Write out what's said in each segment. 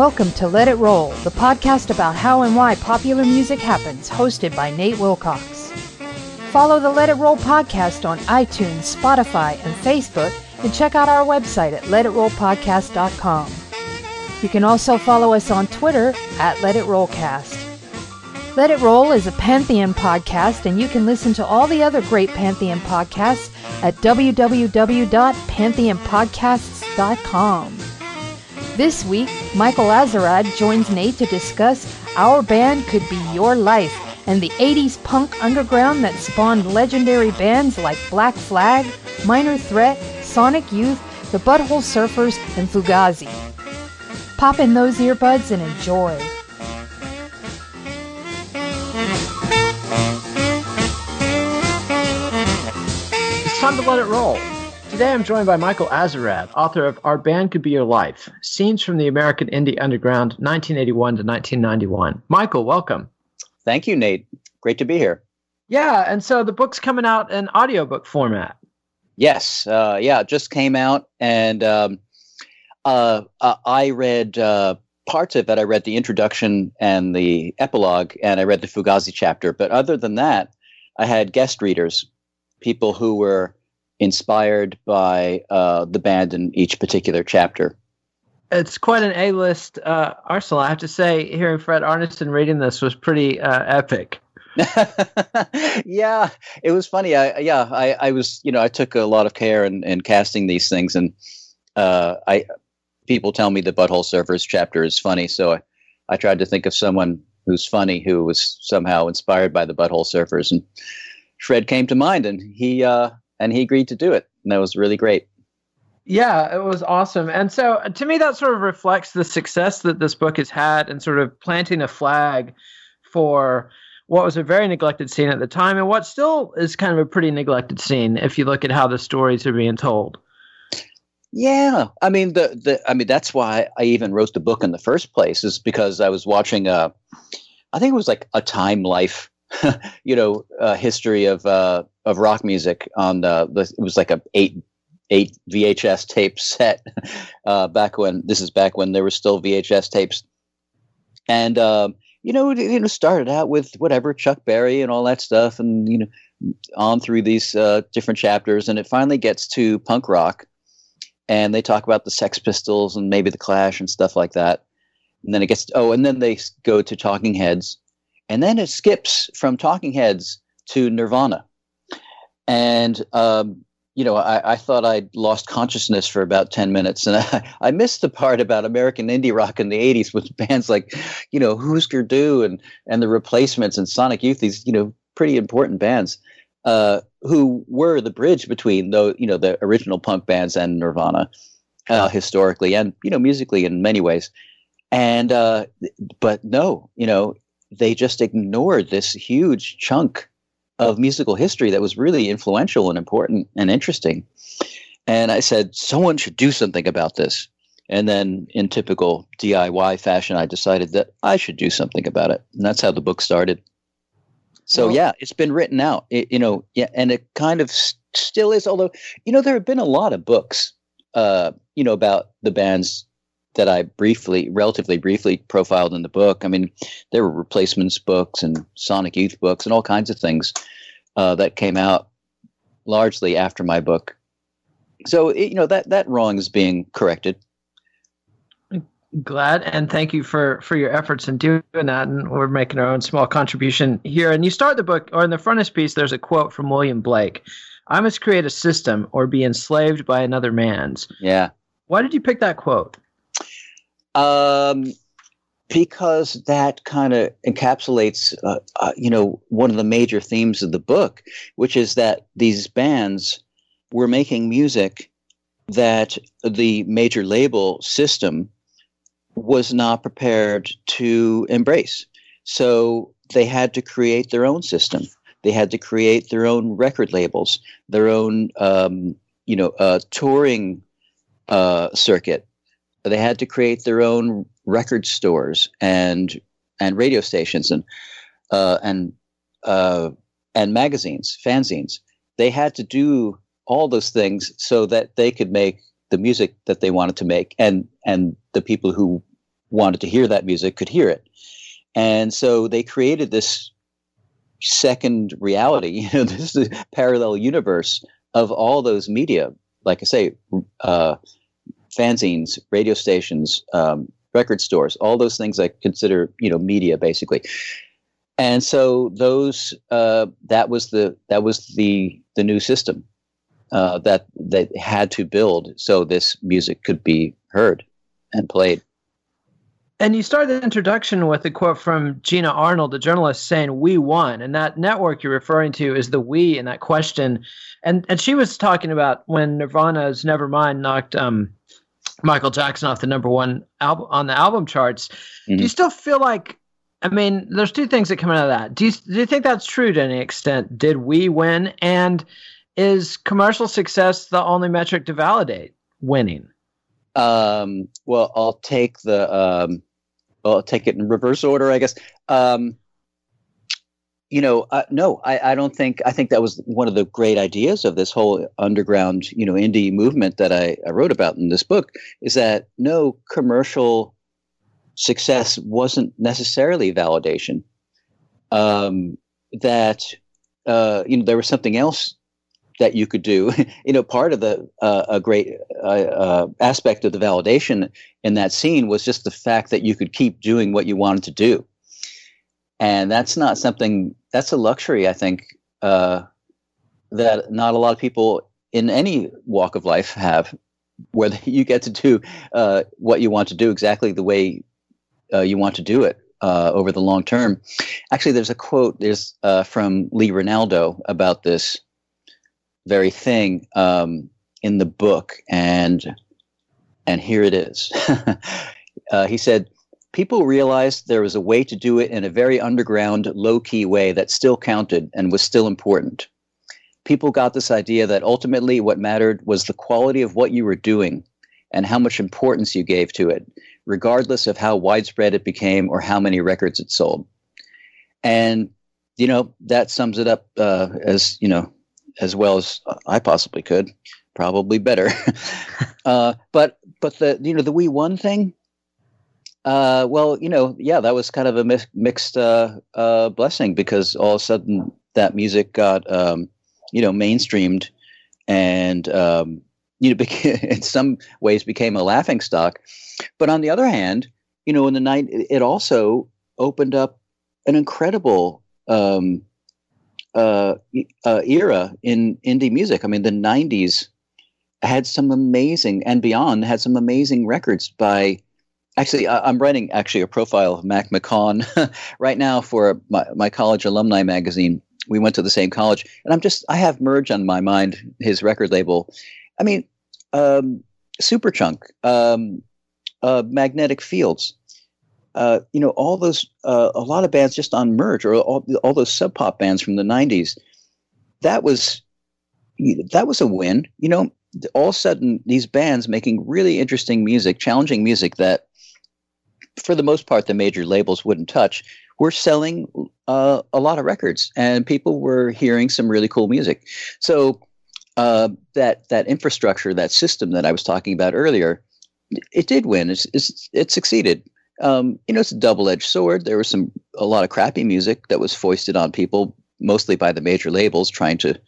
Welcome to Let It Roll, the podcast about how and why popular music happens, hosted by Nate Wilcox. Follow the Let It Roll podcast on iTunes, Spotify, and Facebook, and check out our website at letitrollpodcast.com. You can also follow us on Twitter at Let It Rollcast. Let It Roll is a Pantheon podcast, and you can listen to all the other great Pantheon podcasts at www.pantheonpodcasts.com. This week, Michael Azerrad joins Nate to discuss Our Band Could Be Your Life and the 80s punk underground that spawned legendary bands like Black Flag, Minor Threat, Sonic Youth, the Butthole Surfers, and Fugazi. Pop in those earbuds and enjoy. It's time to let it roll. Today I'm joined by Michael Azerrad, author of Our Band Could Be Your Life Scenes from the American Indie Underground, 1981 to 1991. Michael, welcome. Thank you, Nate. Great to be here. Yeah, and so the book's coming out in audiobook format. Yes, uh, yeah, it just came out, and um, uh, uh, I read uh, parts of it. I read the introduction and the epilogue, and I read the Fugazi chapter. But other than that, I had guest readers, people who were inspired by uh, the band in each particular chapter. It's quite an A-list uh, arsenal. I have to say, hearing Fred Armisen reading this was pretty uh, epic. yeah, it was funny. I yeah, I, I was you know I took a lot of care in, in casting these things, and uh, I people tell me the Butthole Surfers chapter is funny, so I, I tried to think of someone who's funny who was somehow inspired by the Butthole Surfers, and Fred came to mind, and he uh, and he agreed to do it, and that was really great. Yeah, it was awesome. And so uh, to me, that sort of reflects the success that this book has had and sort of planting a flag for what was a very neglected scene at the time and what still is kind of a pretty neglected scene if you look at how the stories are being told. Yeah, I mean the the I mean that's why I even wrote the book in the first place is because I was watching a, I think it was like a Time Life, you know, uh, history of uh, of rock music on the, it was like a eight eight VHS tape set uh, back when this is back when there were still VHS tapes, and um, you know, it, you know, started out with whatever Chuck Berry and all that stuff, and you know, on through these uh, different chapters, and it finally gets to punk rock, and they talk about the Sex Pistols and maybe the Clash and stuff like that, and then it gets oh, and then they go to Talking Heads, and then it skips from Talking Heads to Nirvana, and um, you know, I, I, thought I'd lost consciousness for about 10 minutes. And I, I, missed the part about American indie rock in the 80s with bands like, you know, Husker Du and, and the Replacements and Sonic Youth, these, you know, pretty important bands uh, who were the bridge between, the, you know, the original punk bands and Nirvana uh, historically and, you know, musically in many ways. And, uh, but no, you know, they just ignored this huge chunk of musical history that was really influential and important and interesting. And I said, someone should do something about this. And then, in typical DIY fashion, I decided that I should do something about it. And that's how the book started. So, well, yeah, it's been written out, it, you know, yeah, and it kind of st- still is. Although, you know, there have been a lot of books, uh, you know, about the bands that I briefly, relatively briefly profiled in the book. I mean, there were replacements books and Sonic Youth books and all kinds of things uh, that came out largely after my book. So it, you know that that wrong is being corrected. Glad and thank you for for your efforts in doing that, and we're making our own small contribution here. And you start the book, or in the frontispiece, there's a quote from William Blake: "I must create a system, or be enslaved by another man's." Yeah. Why did you pick that quote? Um, because that kind of encapsulates, uh, uh, you know, one of the major themes of the book, which is that these bands were making music that the major label system was not prepared to embrace. So they had to create their own system. They had to create their own record labels, their own, um, you know, uh, touring uh, circuit. They had to create their own record stores and and radio stations and uh, and uh, and magazines, fanzines. They had to do all those things so that they could make the music that they wanted to make, and and the people who wanted to hear that music could hear it. And so they created this second reality, you know, this parallel universe of all those media. Like I say, uh, fanzines, radio stations, um, record stores, all those things I consider, you know, media basically. And so those uh, that was the that was the the new system uh, that that had to build so this music could be heard and played. And you start the introduction with a quote from Gina Arnold, the journalist, saying, We won. And that network you're referring to is the we in that question. And and she was talking about when Nirvana's Nevermind knocked um, Michael Jackson off the number one album on the album charts. Mm-hmm. Do you still feel like? I mean, there's two things that come out of that. Do you do you think that's true to any extent? Did we win? And is commercial success the only metric to validate winning? Um, well, I'll take the um, well, I'll take it in reverse order, I guess. Um, you know, uh, no, I, I don't think. I think that was one of the great ideas of this whole underground, you know, indie movement that I, I wrote about in this book. Is that no commercial success wasn't necessarily validation. Um, that uh, you know there was something else that you could do. you know, part of the uh, a great uh, uh, aspect of the validation in that scene was just the fact that you could keep doing what you wanted to do and that's not something that's a luxury i think uh, that not a lot of people in any walk of life have where you get to do uh, what you want to do exactly the way uh, you want to do it uh, over the long term. Actually there's a quote there's uh, from Lee Ranaldo about this very thing um, in the book and and here it is. Uh, he said people realized there was a way to do it in a very underground, low key way that still counted and was still important. People got this idea that ultimately what mattered was the quality of what you were doing and how much importance you gave to it, regardless of how widespread it became or how many records it sold. And, you know, that sums it up uh, as, you know, as well as I possibly could, probably better. uh, but, but the, you know, the we won thing, uh, well, you know, yeah, that was kind of a mi- mixed uh, uh, blessing because all of a sudden that music got, um, you know, mainstreamed and, um, you know, in some ways became a laughing stock. But on the other hand, you know, in the night, it also opened up an incredible um, uh, uh, era in indie music. I mean, the 90s had some amazing, and beyond, had some amazing records by Actually, I'm writing actually a profile of Mac McCaughan right now for my, my college alumni magazine. We went to the same college, and I'm just I have Merge on my mind, his record label. I mean, um, Superchunk, um, uh, Magnetic Fields, uh, you know, all those uh, a lot of bands just on Merge or all, all those sub pop bands from the '90s. That was that was a win. You know, all of a sudden these bands making really interesting music, challenging music that for the most part, the major labels wouldn't touch, were selling uh, a lot of records, and people were hearing some really cool music. So uh, that that infrastructure, that system that I was talking about earlier, it did win. It's, it's it succeeded. Um, you know, it's a double-edged sword. There was some a lot of crappy music that was foisted on people, mostly by the major labels, trying to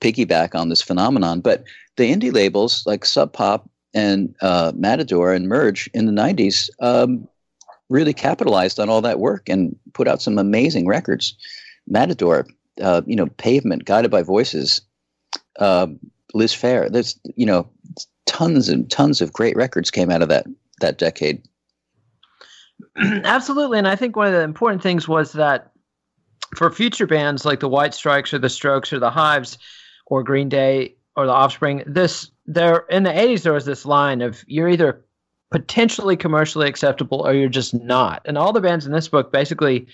piggyback on this phenomenon. But the indie labels like Sub Pop and uh, Matador and Merge in the '90s um, really capitalized on all that work and put out some amazing records. Matador, uh, you know, Pavement, Guided by Voices, uh, Liz Phair. There's you know tons and tons of great records came out of that that decade. Absolutely, and I think one of the important things was that for future bands like the White Stripes or the Strokes or the Hives or Green Day or the Offspring, this there in the '80s there was this line of you're either potentially commercially acceptable or you're just not, and all the bands in this book basically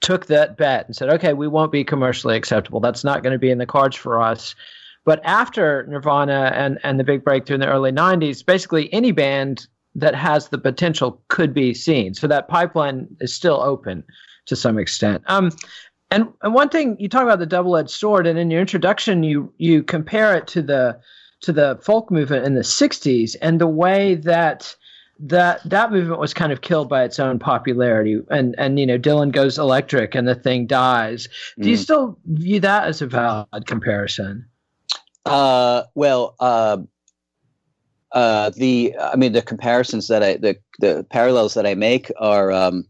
took that bet and said, okay, we won't be commercially acceptable. That's not going to be in the cards for us. But after Nirvana and, and the big breakthrough in the early 90s, basically any band that has the potential could be seen. So that pipeline is still open to some extent. Um, and, and one thing you talk about the double-edged sword, and in your introduction, you you compare it to the to the folk movement in the 60s and the way that that that movement was kind of killed by its own popularity and and you know Dylan goes electric and the thing dies. Do you mm. still view that as a valid comparison? Uh, well, uh, uh, the I mean the comparisons that I the the parallels that I make are um,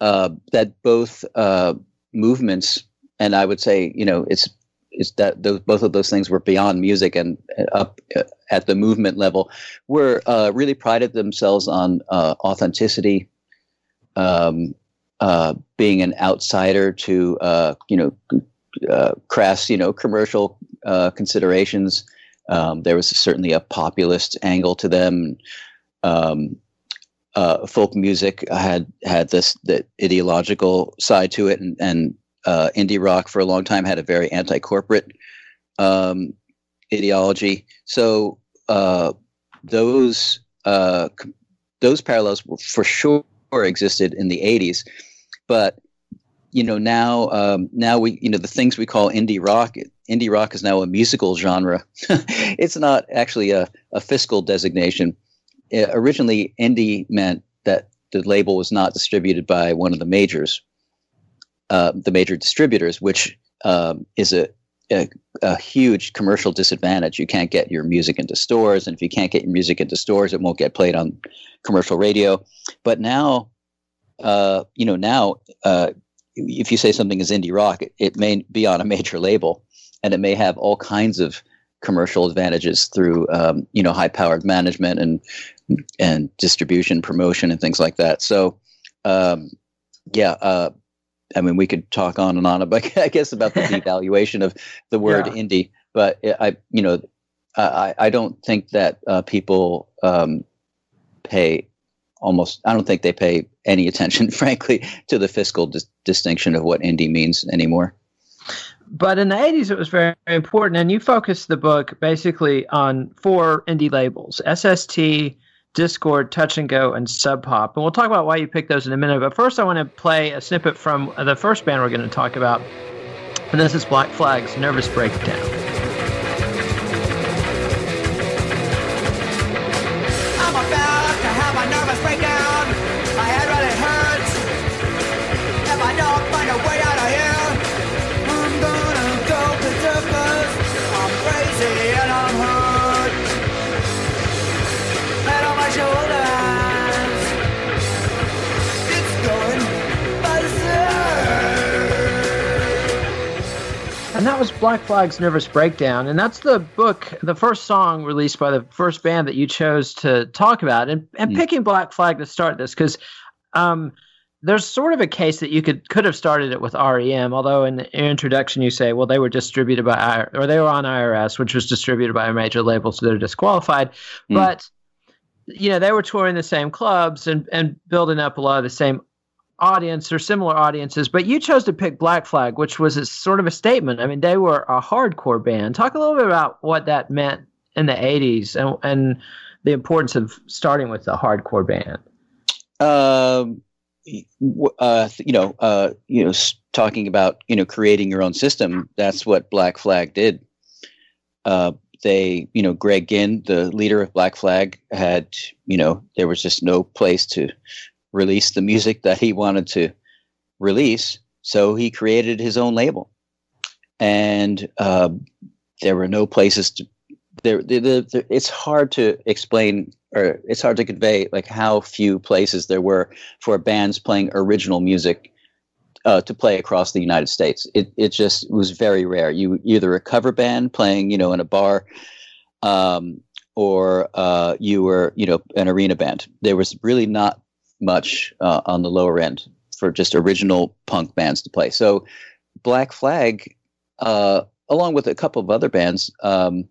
uh, that both uh, movements and I would say you know it's is that those both of those things were beyond music and up uh, at the movement level were uh, really prided themselves on uh, authenticity um, uh, being an outsider to uh, you know uh, crass you know commercial considerations. Um, there was certainly a populist angle to them. Um, folk music had had this the ideological side to it and, and uh, indie rock for a long time had a very anti-corporate um, ideology. So uh, those uh, those parallels for sure existed in the '80s, but you know now um, now we you know the things we call indie rock. Indie rock is now a musical genre. it's not actually a, a fiscal designation. Uh, originally, indie meant that the label was not distributed by one of the majors uh, the major distributors, which um, is a, a, a, huge commercial disadvantage. You can't get your music into stores, and if you can't get your music into stores, it won't get played on commercial radio. But now, uh, you know, now uh, if you say something is indie rock, it, it, may be on a major label, and it may have all kinds of commercial advantages through um, you know high powered management and and distribution, promotion, and things like that. So. Um, yeah, uh, I mean, we could talk on and on about, I guess, about the devaluation of the word yeah. indie, but I, you know, I, I don't think that uh, people um, pay almost. I don't think they pay any attention, frankly, to the fiscal dis- distinction of what indie means anymore. But in the 80s, it was very, very important. And you focused the book basically on four indie labels SST, Dischord, Touch and Go, and Sub Pop. And we'll talk about why you picked those in a minute. But first, I want to play a snippet from the first band we're going to talk about. And this is Black Flag's Nervous Breakdown. Black Flag's Nervous Breakdown. And that's the book, the first song released by the first band that you chose to talk about. And, and mm. picking Black Flag to start this, because um, there's sort of a case that you could could have started it with REM, although in the introduction you say, well, they were distributed by, or they were on IRS, which was distributed by a major label, so they're disqualified. Mm. But you know they were touring the same clubs and and building up a lot of the same audience or similar audiences, but you chose to pick Black Flag, which was a, sort of a statement. I mean, they were a hardcore band. Talk a little bit about what that meant in the 80s and, and the importance of starting with a hardcore band. Um, uh, you know, uh, you know, talking about you know creating your own system. That's what Black Flag did. Uh, they, you know, Greg Ginn, the leader of Black Flag, had, you know, there was just no place to release the music that he wanted to release. So he created his own label. And uh, there were no places to, there, the, the, the, it's hard to explain or it's hard to convey like how few places there were for bands playing original music uh, to play across the United States. It it just was very rare. You either a cover band playing, you know, in a bar, um, or uh, you were, you know, an arena band. There was really not much uh, on the lower end for just original punk bands to play. So Black Flag, uh, along with a couple of other bands, um,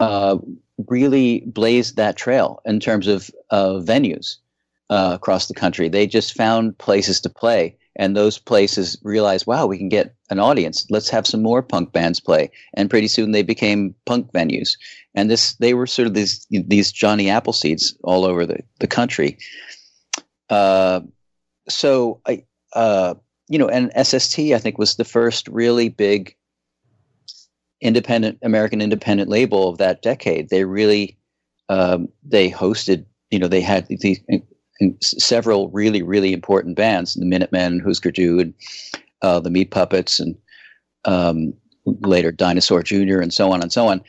uh, really blazed that trail in terms of venues uh, across the country. They just found places to play and those places realized, wow, we can get an audience. Let's have some more punk bands play. And pretty soon they became punk venues. And this, they were sort of these these Johnny Appleseeds all over the the country. Uh, so I, uh, you know, and SST I think was the first really big independent American independent label of that decade. They really um, they hosted, you know, they had these several really, really important bands, the Minutemen, Husker Du, and uh, the Meat Puppets, and um, later Dinosaur Jr., and so on and so on.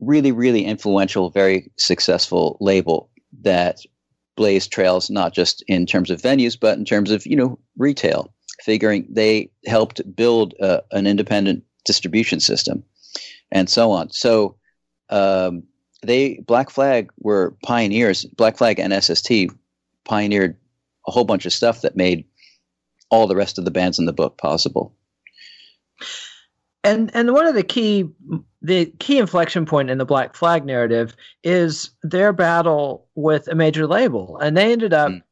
Really, really influential, very successful label that blazed trails not just in terms of venues, but in terms of you know retail. Figuring they helped build uh, an independent distribution system, and so on. So um, they Black Flag were pioneers. Black Flag and SST pioneered a whole bunch of stuff that made all the rest of the bands in the book possible. And and one of the key the key inflection point in the Black Flag narrative is their battle with a major label, and they ended up. Mm.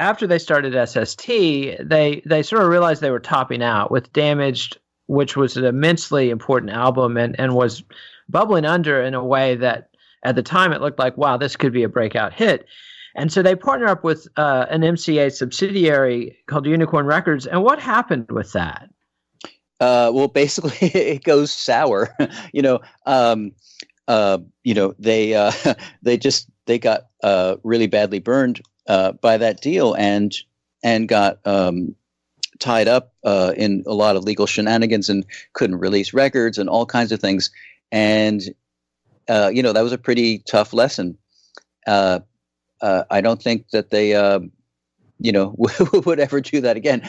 After they started SST, they they sort of realized they were topping out with Damaged, which was an immensely important album and, and was bubbling under in a way that at the time it looked like, wow, this could be a breakout hit. And so they partner up with uh, an MCA subsidiary called Unicorn Records. And what happened with that? Uh, well, basically, it goes sour. you know, um, uh, you know, they uh, they just they got uh, really badly burned uh, by that deal and and got um, tied up in a lot of legal shenanigans and couldn't release records and all kinds of things. And you know, that was a pretty tough lesson. Uh, uh, I don't think that they, uh, you know, would ever do that again.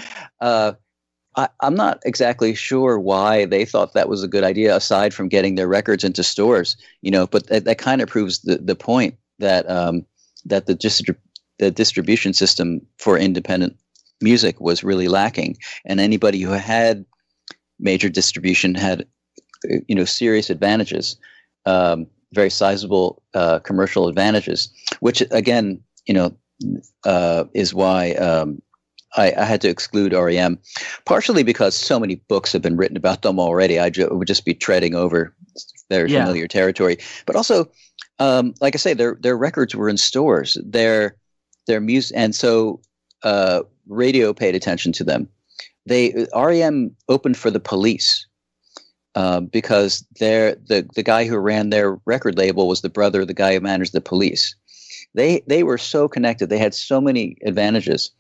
Uh, I, am not exactly sure why they thought that was a good idea, aside from getting their records into stores. You know, but that, that kind of proves the, the point that um, that the distri- the distribution system for independent music was really lacking, and anybody who had major distribution had, you know, serious advantages. Um, very sizable uh, commercial advantages, which again, you know, uh, is why um, I, I, had to exclude REM, partially because so many books have been written about them already. I ju- would just be treading over very yeah. familiar territory, but also, um, like I say, their their records were in stores. Their their music, and so uh, radio paid attention to them. They REM opened for the Police um, because the the guy who ran their record label was the brother of the guy who managed the police. They they were so connected. They had so many advantages,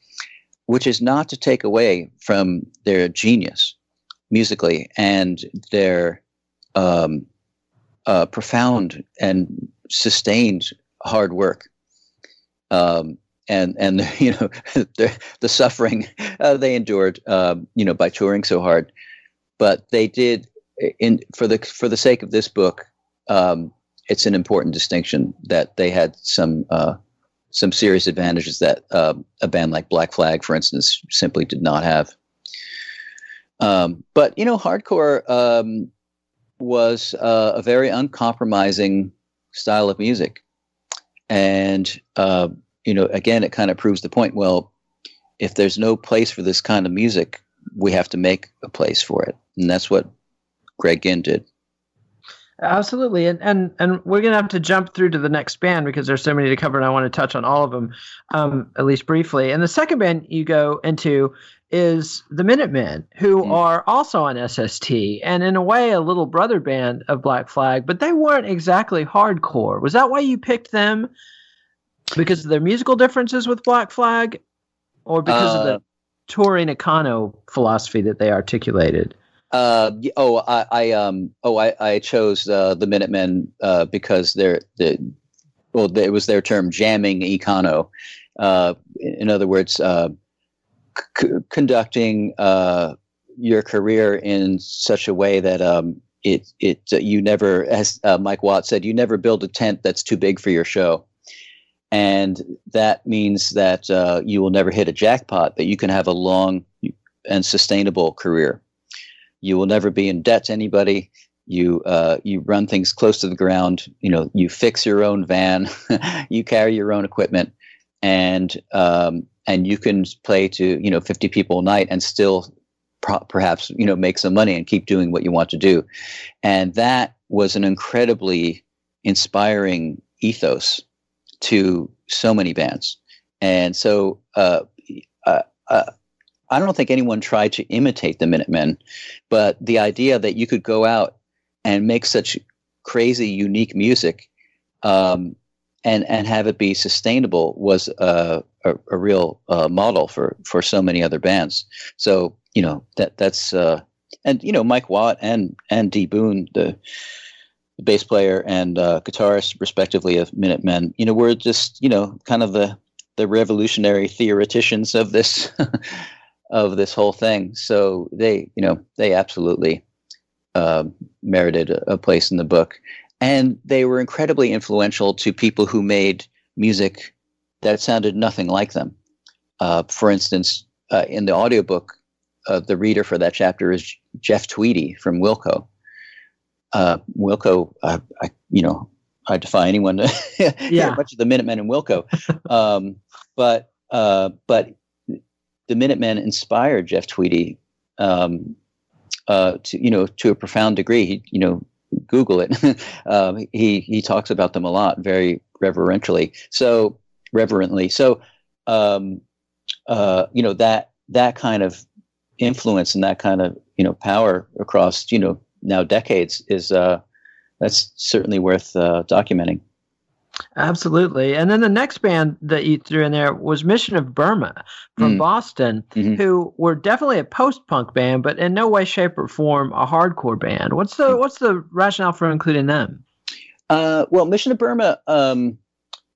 which is not to take away from their genius musically and their um, uh, profound and sustained hard work. Um, and and you know the the suffering uh, they endured, uh, you know, by touring so hard, but they did in for the for the sake of this book, um, it's an important distinction that they had some uh, some serious advantages that uh, a band like Black Flag, for instance, simply did not have. Um, but you know, hardcore um, was uh, a very uncompromising style of music, and uh, you know, again, it kind of proves the point. Well, if there's no place for this kind of music, we have to make a place for it, and that's what Greg Ginn did. Absolutely, and and and we're gonna have to jump through to the next band because there's so many to cover, and I want to touch on all of them, um, at least briefly. And the second band you go into is the Minutemen, who mm. are also on SST and in a way a little brother band of Black Flag, but they weren't exactly hardcore. Was that why you picked them? Because of their musical differences with Black Flag, or because uh, of the uh, touring econo philosophy that they articulated? Uh, oh, I, I um, oh, I, I chose uh, the Minutemen uh, because they're the well, it was their term, jamming econo. Uh, in other words, uh, c- conducting uh, your career in such a way that um, it it you never, as Mike Watt said, you never build a tent that's too big for your show, and that means that you will never hit a jackpot, but you can have a long and sustainable career. You will never be in debt to anybody you uh, you run things close to the ground. You know, you fix your own van, you carry your own equipment, and um, and you can play to you know 50 people a night and still pro- perhaps you know make some money and keep doing what you want to do. And that was an incredibly inspiring ethos to so many bands. And so uh, uh, uh, I don't think anyone tried to imitate the Minutemen, but the idea that you could go out and make such crazy, unique music, um, and and have it be sustainable was a, a, a real uh, model for for so many other bands. So you know that that's uh, and you know Mike Watt and and D Boon the, the bass player and uh, guitarist respectively of Minutemen. You know we're just you know kind of the the revolutionary theoreticians of this of this whole thing. So they you know they absolutely uh, merited a place in the book. And they were incredibly influential to people who made music that sounded nothing like them. Uh, for instance, uh, in the audiobook, uh, the reader for that chapter is Jeff Tweedy from Wilco. Uh, Wilco, I, you know, I defy anyone to yeah. much of the Minutemen and Wilco. Um, but uh, but the Minutemen inspired Jeff Tweedy um, uh, to you know to a profound degree. He, you know, Google it. um, he he talks about them a lot, very reverentially. So reverently. So um, uh, you know that that kind of influence and that kind of you know power across you know now decades is uh, that's certainly worth uh, documenting. Absolutely. And then the next band that you threw in there was Mission of Burma from mm. Boston, mm-hmm. who were definitely a post-punk band, but in no way, shape, or form a hardcore band. What's the what's the rationale for including them? Uh, well, Mission of Burma, um,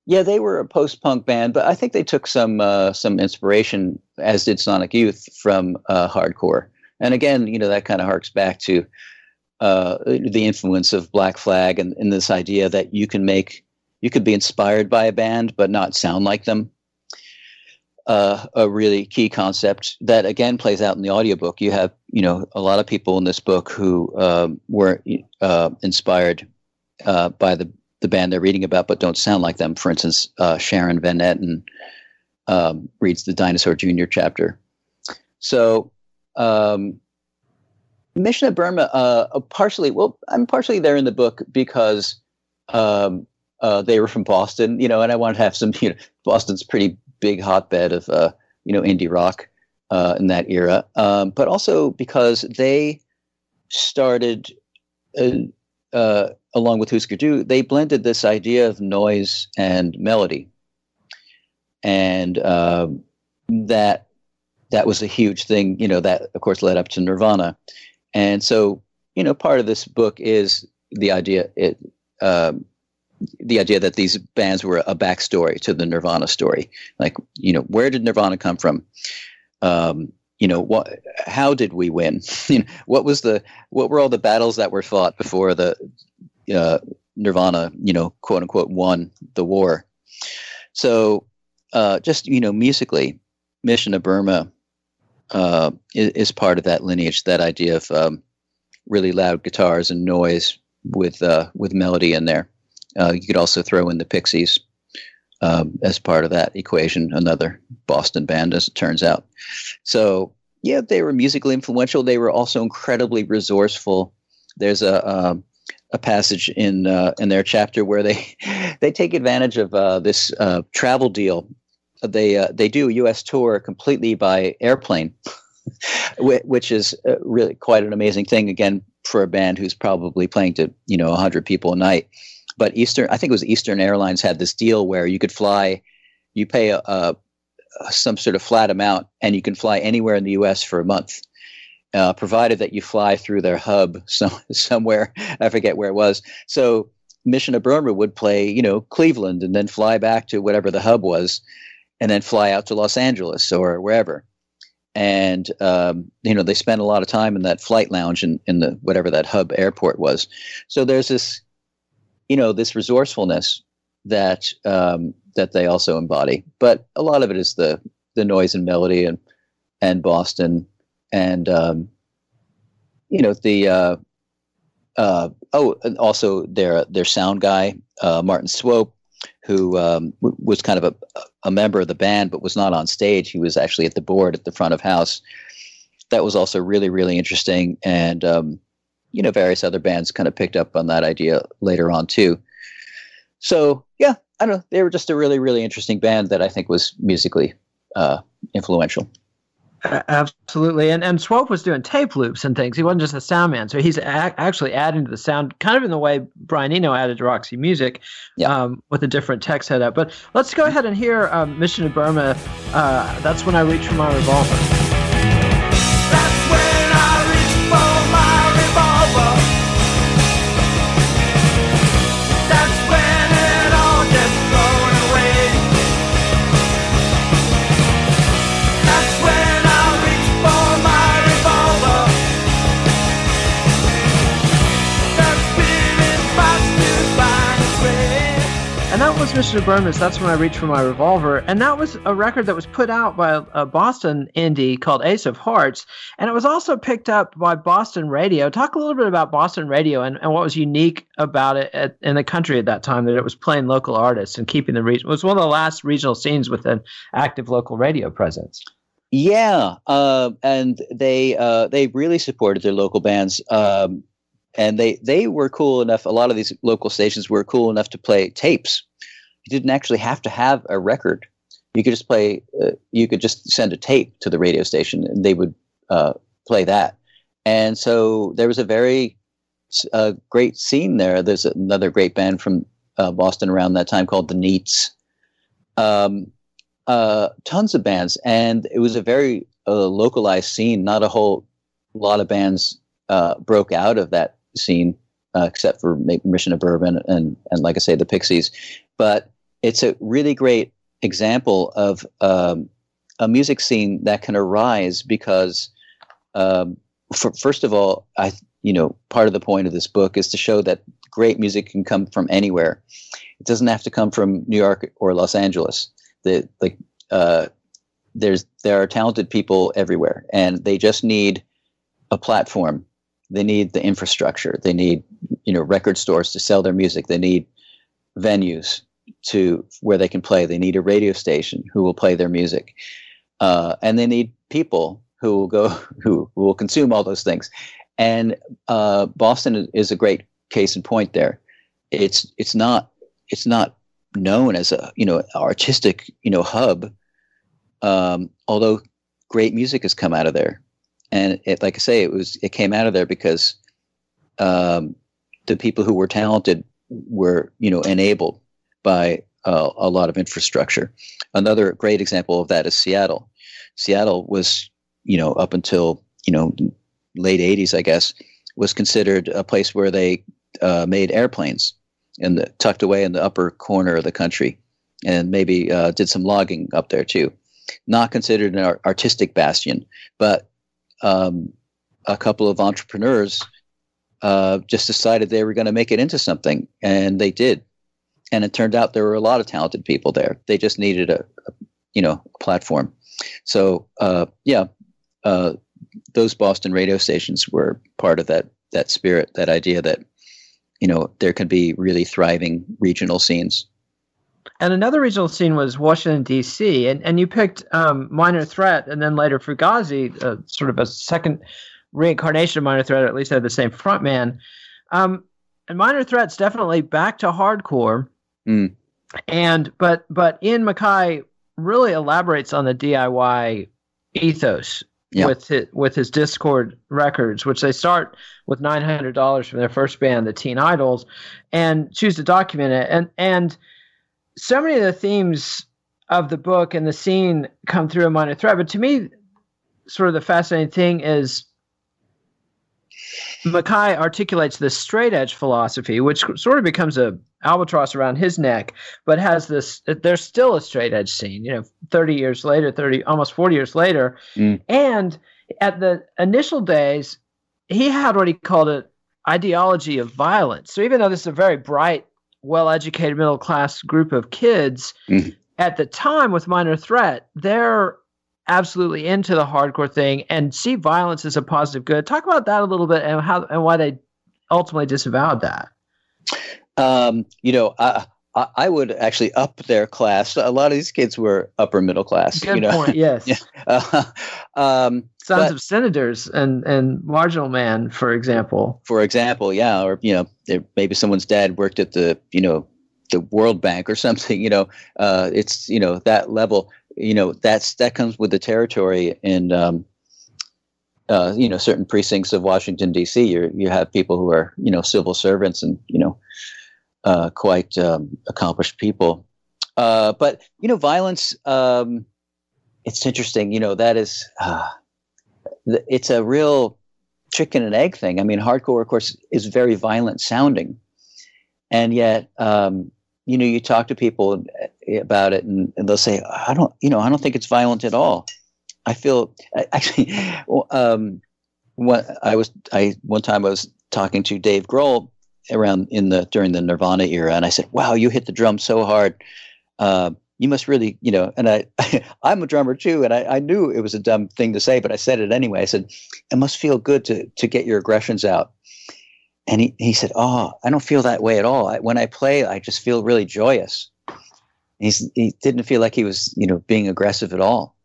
yeah, they were a post-punk band, but I think they took some uh, some inspiration, as did Sonic Youth, from uh, hardcore. And again, you know, that kind of harks back to uh, the influence of Black Flag and, and this idea that you can make you could be inspired by a band but not sound like them. Uh, a really key concept that again plays out in the audiobook. You have, you know, a lot of people in this book who um, were uh, inspired uh, by the the band they're reading about, but don't sound like them. For instance, uh, Sharon Van Etten um, reads the Dinosaur Junior chapter. So, um, Mission of Burma, uh, partially, well, I'm partially there in the book because um, uh, they were from Boston, you know, and I wanted to have some, you know, Boston's pretty big hotbed of, uh, you know, indie rock uh, in that era, um, but also because they started, uh, uh, along with Husker Du, they blended this idea of noise and melody, and um, that that was a huge thing, you know, that of course led up to Nirvana, and so you know, part of this book is the idea it. Um, the idea that these bands were a backstory to the Nirvana story. Like, you know, where did Nirvana come from? Um, you know, what? How did we win? you know, what was the? What were all the battles that were fought before the uh, Nirvana? You know, quote unquote, won the war. So, uh, just you know, musically, Mission of Burma uh, is, is, part of that lineage. That idea of um, really loud guitars and noise with uh, with melody in there. Uh, you could also throw in the Pixies um, as part of that equation, another Boston band, as it turns out. So, yeah, they were musically influential. They were also incredibly resourceful. There's a um, a passage in uh, in their chapter where they they take advantage of uh, this uh, travel deal. They uh, they do a U.S. tour completely by airplane. which is uh, really quite an amazing thing. Again, for a band who's probably playing to you know 100 people a night. But Eastern, I think it was Eastern Airlines had this deal where you could fly, you pay a, a some sort of flat amount, and you can fly anywhere in the U.S. for a month. Uh, provided that you fly through their hub some, somewhere. I forget where it was. So Mission of Burma would play, you know, Cleveland and then fly back to whatever the hub was, and then fly out to Los Angeles or wherever. And um, you know, they spent a lot of time in that flight lounge in, in the whatever that hub airport was. So there's this, you know, this resourcefulness that um, that they also embody. But a lot of it is the the noise and melody and and Boston and um, you know the uh, uh, oh and also their their sound guy uh, Martin Swope who um, w- was kind of a, a member of the band but was not on stage he was actually at the board at the front of house that was also really really interesting and um, you know various other bands kind of picked up on that idea later on too so yeah I don't know they were just a really really interesting band that I think was musically uh, influential Absolutely, and and Swope was doing tape loops and things. He wasn't just a sound man, so he's a- actually adding to the sound, kind of in the way Brian Eno added to Roxy Music, yeah. um, with a different tech setup. But let's go ahead and hear um, "Mission of Burma." Uh, that's when I reach for my revolver. Was Mr. Burns. That's when I reached for my revolver. And that was a record that was put out by a, a, Boston indie called Ace of Hearts. And it was also picked up by Boston Radio. Talk a little bit about Boston Radio and, and what was unique about it at, in the country at that time that it was playing local artists and keeping the region. It was one of the last regional scenes with an active local radio presence. Yeah, uh, and they uh, they really supported their local bands. Um, and they they were cool enough. A lot of these local stations were cool enough to play tapes you didn't actually have to have a record. You could just play. Uh, you could just send a tape to the radio station, and they would uh, play that. And so there was a very uh, great scene there. There's another great band from uh, Boston around that time called the Neats. Um, uh, tons of bands, and it was a very uh, localized scene. Not a whole lot of bands broke out of that scene, except for Mission of Burma and and like I say, the Pixies but it's a really great example of um, a music scene that can arise because, um, for, first of all, I you know part of the point of this book is to show that great music can come from anywhere. It doesn't have to come from New York or Los Angeles. The like uh, there's there are talented people everywhere, and they just need a platform. They need the infrastructure. They need you know record stores to sell their music. They need venues to where they can play. They need a radio station who will play their music, uh, and they need people who will go who, who will consume all those things. And uh, Boston is a great case in point there. It's it's not it's not known as a you know artistic you know hub, um, although great music has come out of there. And it, like I say, it was it came out of there because um, the people who were talented were you know enabled by uh, a lot of infrastructure. Another great example of that is Seattle. Seattle was, you know, up until you know late '80s, I guess, was considered a place where they uh, made airplanes and tucked away in the upper corner of the country, and maybe uh, did some logging up there too. Not considered an artistic bastion, but um, a couple of entrepreneurs uh, just decided they were going to make it into something, and they did and it turned out there were a lot of talented people there. They just needed a, a you know platform. So uh, yeah, uh, those Boston radio stations were part of that that spirit, that idea that you know there can be really thriving regional scenes. And another regional scene was Washington D.C. and and you picked um, Minor Threat and then later Fugazi, uh, sort of a second reincarnation of Minor Threat, at least had the same frontman. Um, and Minor Threat's definitely back to hardcore. Mm. And but but Ian MacKaye really elaborates on the DIY ethos yeah. with his, with his Dischord records, which they start with nine hundred dollars from their first band, the Teen Idols, and choose to document it. And and so many of the themes of the book and the scene come through a minor threat. But to me, sort of the fascinating thing is Mackay articulates this straight edge philosophy, which sort of becomes a albatross around his neck, but has this. There's still a straight edge scene, you know, 30 years later, 30 almost 40 years later, mm. and at the initial days, he had what he called an ideology of violence. So even though this is a very bright, well-educated, middle-class group of kids, mm. at the time with Minor Threat, they're absolutely into the hardcore thing and see violence as a positive good. Talk about that a little bit and how and why they ultimately disavowed that. Um, you know, I, I would actually up their class. A lot of these kids were upper middle class. Good you know? point. Yes. yeah. Uh, um, Sons but, of senators and and marginal man, for example. For example, yeah, or you know, maybe someone's dad worked at the you know the World Bank or something. You know, uh, it's you know that level. You know, that's that comes with the territory and. Um, uh, you know, certain precincts of Washington D.C. You you have people who are you know civil servants and you know uh, quite um, accomplished people. Uh, but you know, violence. Um, it's interesting. You know, that is uh, it's a real chicken and egg thing. I mean, hardcore, of course, is very violent sounding, and yet, um, you know, you talk to people about it, and, and, they'll say, "I don't, you know, I don't think it's violent at all." I feel actually, um, I was, I one time I was talking to Dave Grohl, around in the during the Nirvana era, and I said, "Wow, you hit the drum so hard. Uh, you must really, you know." And I, I'm a drummer too, and I, I knew it was a dumb thing to say, but I said it anyway. I said, "It must feel good to to get your aggressions out." And he he said, "Oh, I don't feel that way at all. I, when I play, I just feel really joyous." He's, he didn't feel like he was, you know, being aggressive at all.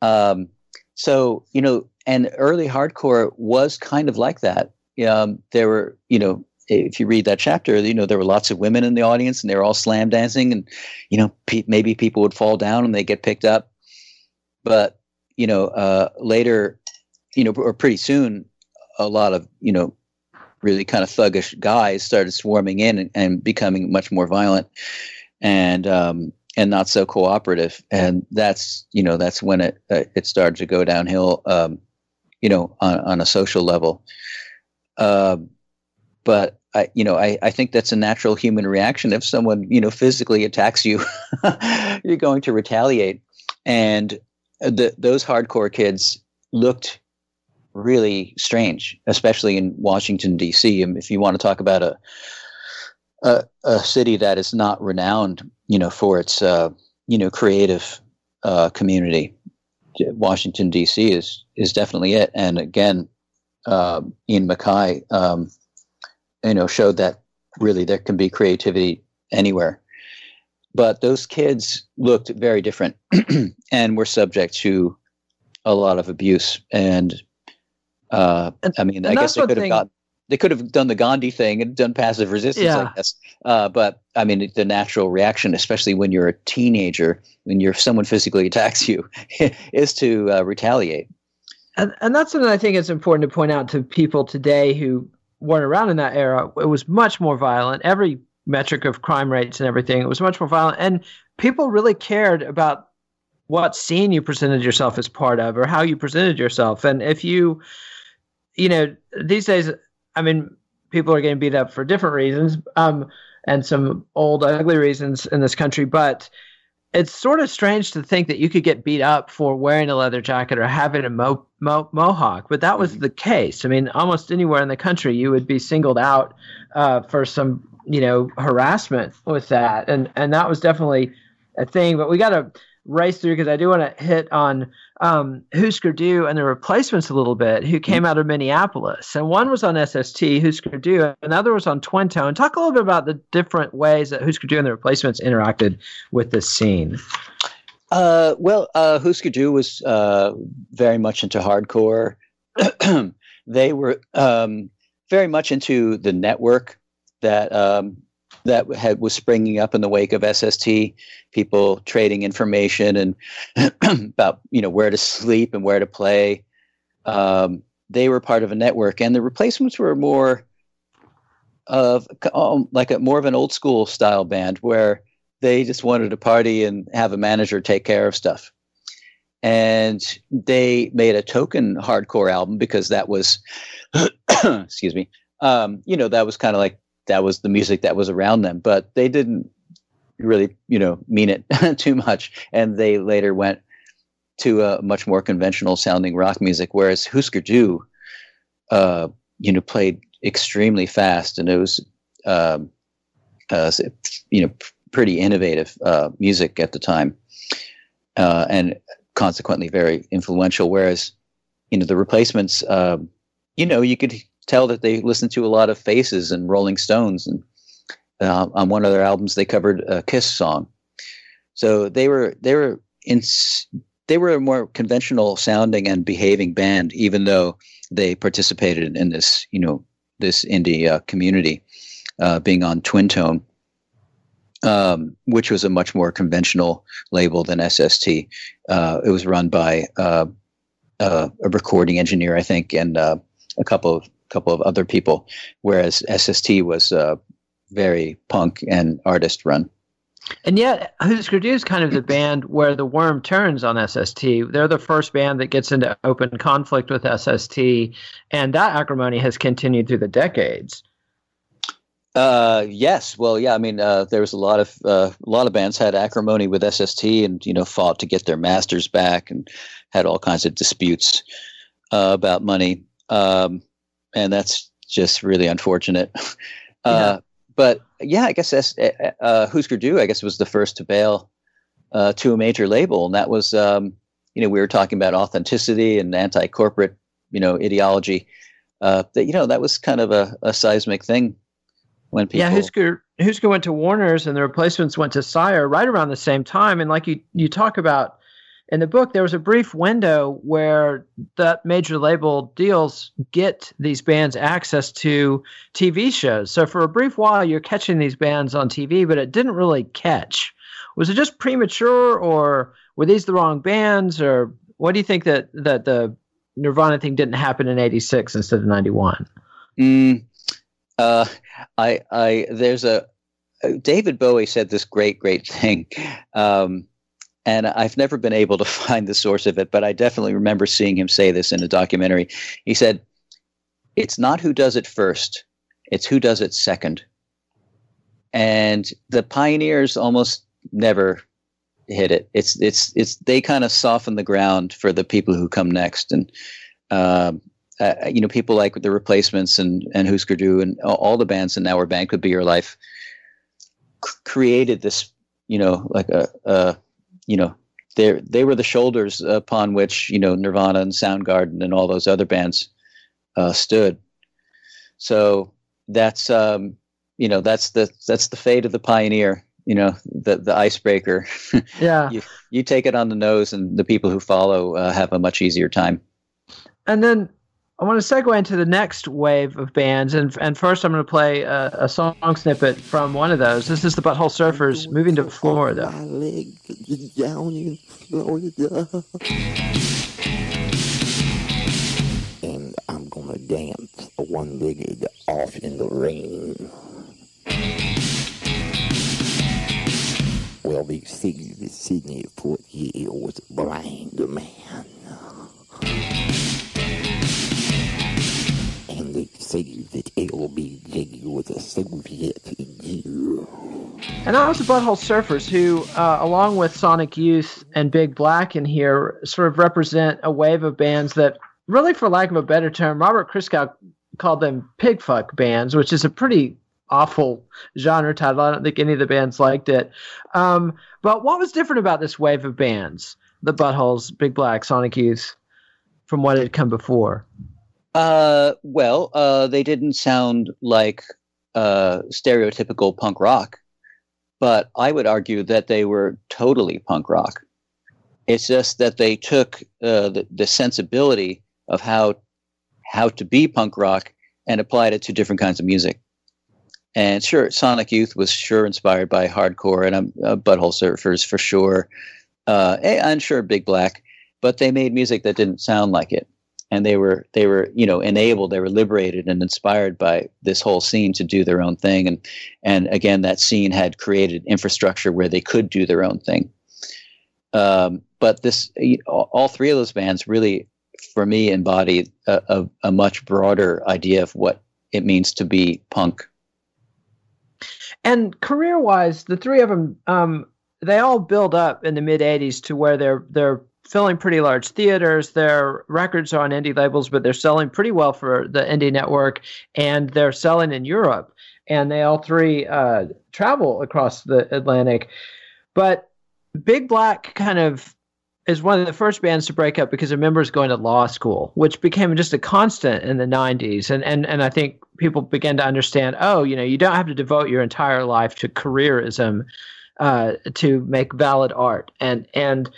Um, so, you know, and early hardcore was kind of like that. Um, there were, you know, if you read that chapter, you know there were lots of women in the audience, and they were all slam dancing, and you know pe- maybe people would fall down and they get picked up, but you know uh, later, you know, or pretty soon, a lot of you know really kind of thuggish guys started swarming in and, and becoming much more violent, and um, and not so cooperative, and that's you know that's when it uh, it started to go downhill, um, you know, on, on a social level. Uh, but I, you know, I, I think that's a natural human reaction. If someone, you know, physically attacks you, you're going to retaliate. And the, those hardcore kids looked really strange, especially in Washington D.C. And if you want to talk about a, a, a city that is not renowned, you know, for its, uh, you know, creative uh, community, Washington D.C. is is definitely it. And again, uh, Ian MacKaye. Um, you know showed that really there can be creativity anywhere. But those kids looked very different and were subject to a lot of abuse. And uh, i mean i guess they could have got they could have done the gandhi thing and done passive resistance yeah. i guess. Uh, but i mean the natural reaction especially when you're a teenager when you're someone physically attacks you is to uh, retaliate. And, and that's something i think it's important to point out to people today who weren't around in that era, it was much more violent. Every metric of crime rates and everything, it was much more violent. And people really cared about what scene you presented yourself as part of or how you presented yourself. And if you, you know, these days, I mean, people are getting beat up for different reasons um, and some old, ugly reasons in this country. But it's sort of strange to think that you could get beat up for wearing a leather jacket or having a mo- mo- mohawk, but that was mm-hmm. the case. I mean, almost anywhere in the country, you would be singled out uh, for some, you know, harassment with that, and and that was definitely a thing. But we got to race through because I do want to hit on um, Husker Du and the replacements a little bit, who came out of Minneapolis. And one was on SST, Husker Du, another was on Twin Tone. Talk a little bit about the different ways that Husker Du and the replacements interacted with this scene. Uh, well, uh, Husker Du was uh, very much into hardcore. they were um, very much into the network that um, that had was springing up in the wake of SST, people trading information and about you know where to sleep and where to play. um, they were part of a network, and the replacements were more of um, like a more of an old school style band where they just wanted to party and have a manager take care of stuff. And they made a token hardcore album because that was, excuse me, um, you know, that was kind of like that was the music that was around them, but they didn't really, you know, mean it too much. And they later went to a much more conventional sounding rock music, whereas Husker Du, uh, you know, played extremely fast, and it was, um, uh, you know, pretty innovative uh, music at the time, uh, and consequently very influential. Whereas, you know, the replacements, um, you know, you could tell that they listened to a lot of Faces and Rolling Stones, and uh, on one of their albums they covered a Kiss song. So they were they were in they were a more conventional sounding and behaving band, even though they participated in this you know this indie uh, community, uh, being on Twin Tone, um, which was a much more conventional label than SST. Uh, it was run by uh, uh, a recording engineer, I think, and uh, a couple of couple of other people, whereas SST was very punk and artist run. And yet, Husker Du is kind of the band where the worm turns on SST. They're the first band that gets into open conflict with SST, and that acrimony has continued through the decades. Uh, yes. Well, yeah. I mean, uh, there was a lot of uh, a lot of bands had acrimony with SST, and you know, fought to get their masters back, and had all kinds of disputes uh, about money. Um, and that's just really unfortunate. Uh, yeah but yeah, I guess uh, uh, Husker Du, I guess, was the first to bail uh, to a major label, and that was, um, you know, we were talking about authenticity and anti-corporate, you know, ideology. Uh, that you know, that was kind of a, a seismic thing when people. Yeah, Husker Husker went to Warner's, and the replacements went to Sire right around the same time, and like you you talk about in the book, there was a brief window where that major label deals get these bands access to TV shows. So for a brief while, you're catching these bands on TV, but it didn't really catch. Was it just premature, or were these the wrong bands, or what do you think that that the Nirvana thing didn't happen in '86 instead of '91? Mm, uh, I, I, there's a David Bowie said this great, great thing. Um, and I've never been able to find the source of it, but I definitely remember seeing him say this in a documentary. He said, It's not who does it first, it's who does it second. And the pioneers almost never hit it. It's it's it's they kind of soften the ground for the people who come next, and um, uh, you know people like the Replacements and and Husker Du and all the bands in Our Band Could Be Your Life c- created this you know like a, a you know, they they were the shoulders upon which you know Nirvana and Soundgarden and all those other bands uh, stood. So that's um, you know that's the that's the fate of the pioneer. You know the the icebreaker. Yeah, you, you take it on the nose, and the people who follow uh, have a much easier time. And then I want to segue into the next wave of bands, and and first I'm going to play a, a, song snippet from one of those. This is the Butthole Surfers moving to Florida. And I'm gonna dance one-legged off in the rain. Well, they say Sidney Poitier was a blind man. That LBJ was a Soviet. And that was the Butthole Surfers, who, uh, along with Sonic Youth and Big Black in here, sort of represent a wave of bands that, really, for lack of a better term, Robert Christgau called them pigfuck bands, which is a pretty awful genre title. I don't think any of the bands liked it. Um, but what was different about this wave of bands, the Buttholes, Big Black, Sonic Youth, from what had come before? Uh, well, uh, they didn't sound like uh, stereotypical punk rock, but I would argue that they were totally punk rock. It's just that they took uh, the, the sensibility of how how to be punk rock and applied it to different kinds of music. And sure, Sonic Youth was sure inspired by hardcore, and uh, Butthole Surfers for sure, uh, and sure Big Black, but they made music that didn't sound like it and they were they were you know enabled they were liberated and inspired by this whole scene to do their own thing. And and again that scene had created infrastructure where they could do their own thing. Um, but this all three of those bands really for me embody a, a, a much broader idea of what it means to be punk. And career wise the three of them um, they all build up in the mid 80s to where they're they're filling pretty large theaters. Their records are on indie labels, but they're selling pretty well for the indie network, and they're selling in Europe. And they all three uh, travel across the Atlantic. But Big Black kind of is one of the first bands to break up because a member's going to law school, which became just a constant in the 90s. And, and, and I think people began to understand oh, you know, you don't have to devote your entire life to careerism uh, to make valid art. And, and,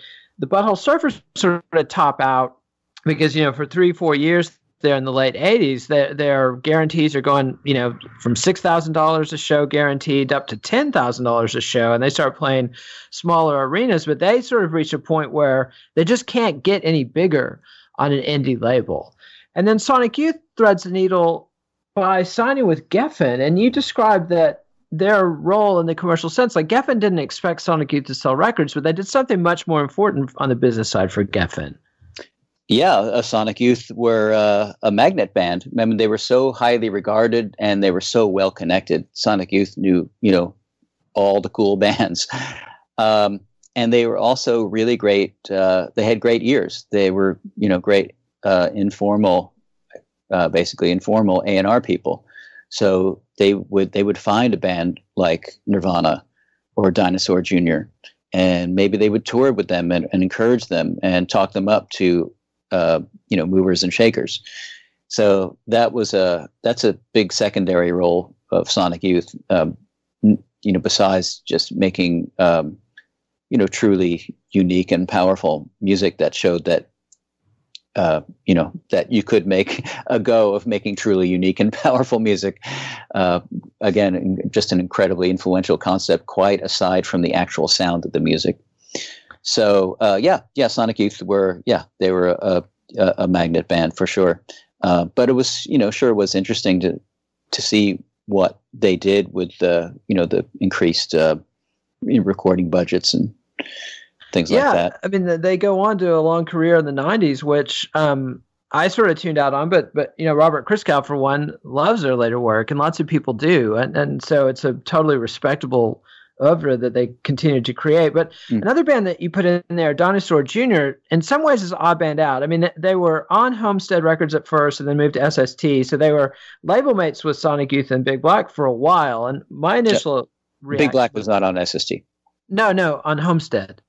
the Butthole Surfers sort of top out because you know for three four years there in the late 80s their, their guarantees are going you know from $6000 a show guaranteed up to $10000 a show. And they start playing smaller arenas but they sort of reach a point where they just can't get any bigger on an indie label. And then sonic youth threads the needle by signing with geffen. And you described that their role in the commercial sense. Like Geffen didn't expect Sonic Youth to sell records, but they did something much more important on the business side for Geffen. Yeah, uh, Sonic Youth were uh, a magnet band. I mean, they were so highly regarded and they were so well connected. Sonic Youth knew, you know, all the cool bands. Um, and they were also really great. Uh, they had great ears. They were, you know, great uh, informal, uh, basically informal A and R people. So they would they would find a band like Nirvana or Dinosaur Jr. and maybe they would tour with them and, and encourage them and talk them up to uh, you know movers and shakers. So that was a that's a big secondary role of Sonic Youth. Um, you know, besides just making um, you know truly unique and powerful music that showed that uh, you know that you could make a go of making truly unique and powerful music. Uh, again, just an incredibly influential concept, quite aside from the actual sound of the music. So uh, yeah, yeah, Sonic Youth were yeah they were a, a, a magnet band for sure. Uh, but it was you know sure was interesting to to see what they did with the you know the increased uh, recording budgets and things yeah, like that. I mean, they go on to a long career in the '90s, which um, I sort of tuned out on. But but you know, Robert Christgau for one loves their later work, and lots of people do, and and so it's a totally respectable oeuvre that they continue to create. But mm. another band that you put in there, Dinosaur Jr., in some ways is odd band out. I mean, they were on Homestead Records at first and then moved to SST. So they were label mates with Sonic Youth and Big Black for a while. And my initial. Big Black was not on SST. No, no, on Homestead.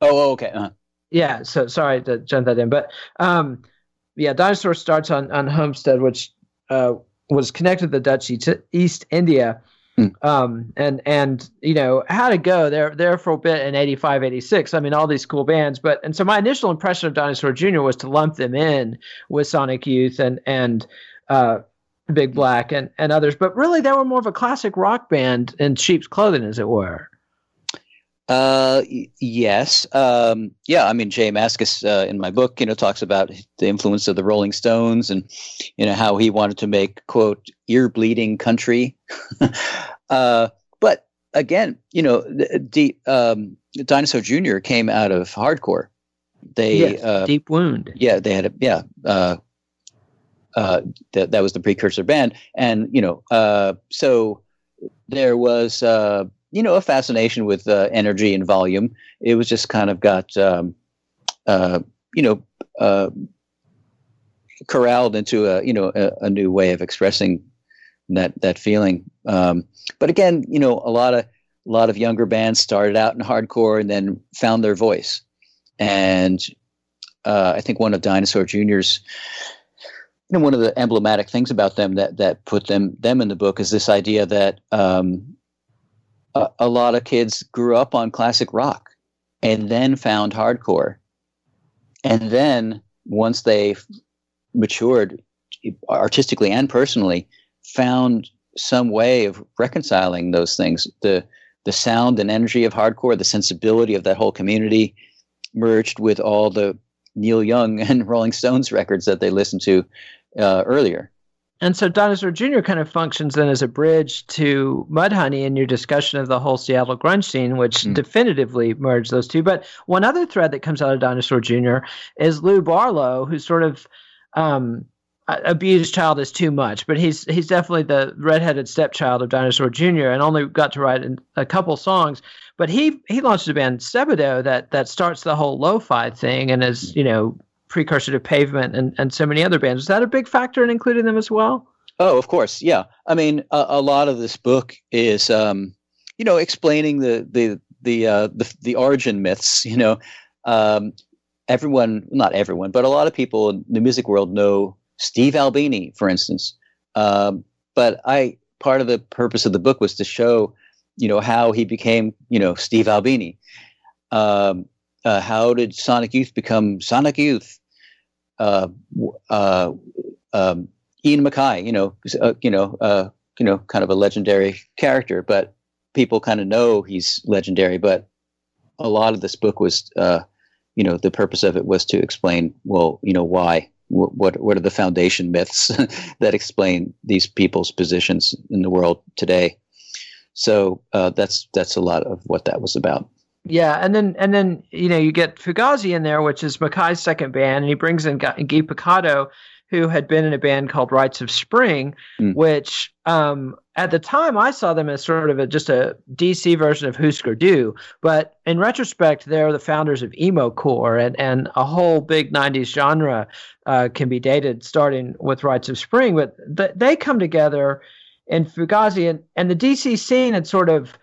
Oh, oh, okay. Uh-huh. Yeah. So sorry to jump that in, but um, yeah, Dinosaur starts on on Homestead, which uh, was connected to the Dutch East India. Mm. Um, and and you know how to go there there for a bit in 85 86 i mean all these cool bands but and so my initial impression of dinosaur jr was to lump them in with sonic youth and and uh, big black and and others but really they were more of a classic rock band in sheep's clothing as it were uh, yes. Um, yeah. I mean, Jay Mascis uh, in my book, you know, talks about the influence of the Rolling Stones and, you know, how he wanted to make quote ear bleeding country. uh, but again, you know, the, um, Dinosaur Jr. came out of hardcore. They yes, uh, deep wound. Yeah, they had a yeah. Uh, uh, that that was the precursor band, and you know, uh, so there was uh, you know, a fascination with uh, energy and volume. It was just kind of got, um, uh, you know, uh, corralled into a, you know, a, a, new way of expressing that that feeling. Um, but again, you know, a lot of a lot of younger bands started out in hardcore and then found their voice. And uh, I think one of Dinosaur Jr.'s you know, one of the emblematic things about them that that put them them in the book is this idea that um, a, a lot of kids grew up on classic rock and then found hardcore. And then once they matured artistically and personally, found some way of reconciling those things. The the sound and energy of hardcore, the sensibility of that whole community, merged with all the Neil Young and Rolling Stones records that they listened to uh, earlier. And so Dinosaur Jr. kind of functions then as a bridge to Mudhoney in your discussion of the whole Seattle grunge scene, which mm. definitively merged those two. But one other thread that comes out of Dinosaur Jr. is Lou Barlow, who's sort of um, abused child is too much, but he's he's definitely the redheaded stepchild of Dinosaur Jr. and only got to write a couple songs. But he he launched a band Sebadoh that that starts the whole lo-fi thing and is you know precursor to Pavement and, and so many other bands. Is that a big factor in including them as well? Oh, of course, yeah. I mean, a, a lot of this book is, um, you know, explaining the the the uh, the, the origin myths. You know, um, everyone, not everyone, but a lot of people in the music world know Steve Albini, for instance. Um, but I part of the purpose of the book was to show, you know, how he became, you know, Steve Albini. Um, uh, how did Sonic Youth become Sonic Youth? Uh, uh, um, Ian MacKaye, you know, uh, you know, uh, you know, kind of a legendary character, but people kind of know he's legendary. But a lot of this book was, uh, you know, the purpose of it was to explain, well, you know, why, what, what are the foundation myths that explain these people's positions in the world today. So uh, that's that's a lot of what that was about. Yeah, and then and then you know you get Fugazi in there, which is MacKaye's second band, and he brings in Guy Picciotto, who had been in a band called Rites of Spring, mm. which um, at the time I saw them as sort of a, just a DC version of Husker Du, but in retrospect, they're the founders of emo core, and and a whole big '90s genre uh, can be dated starting with Rites of Spring, but th- they come together in Fugazi, and and the DC scene had sort of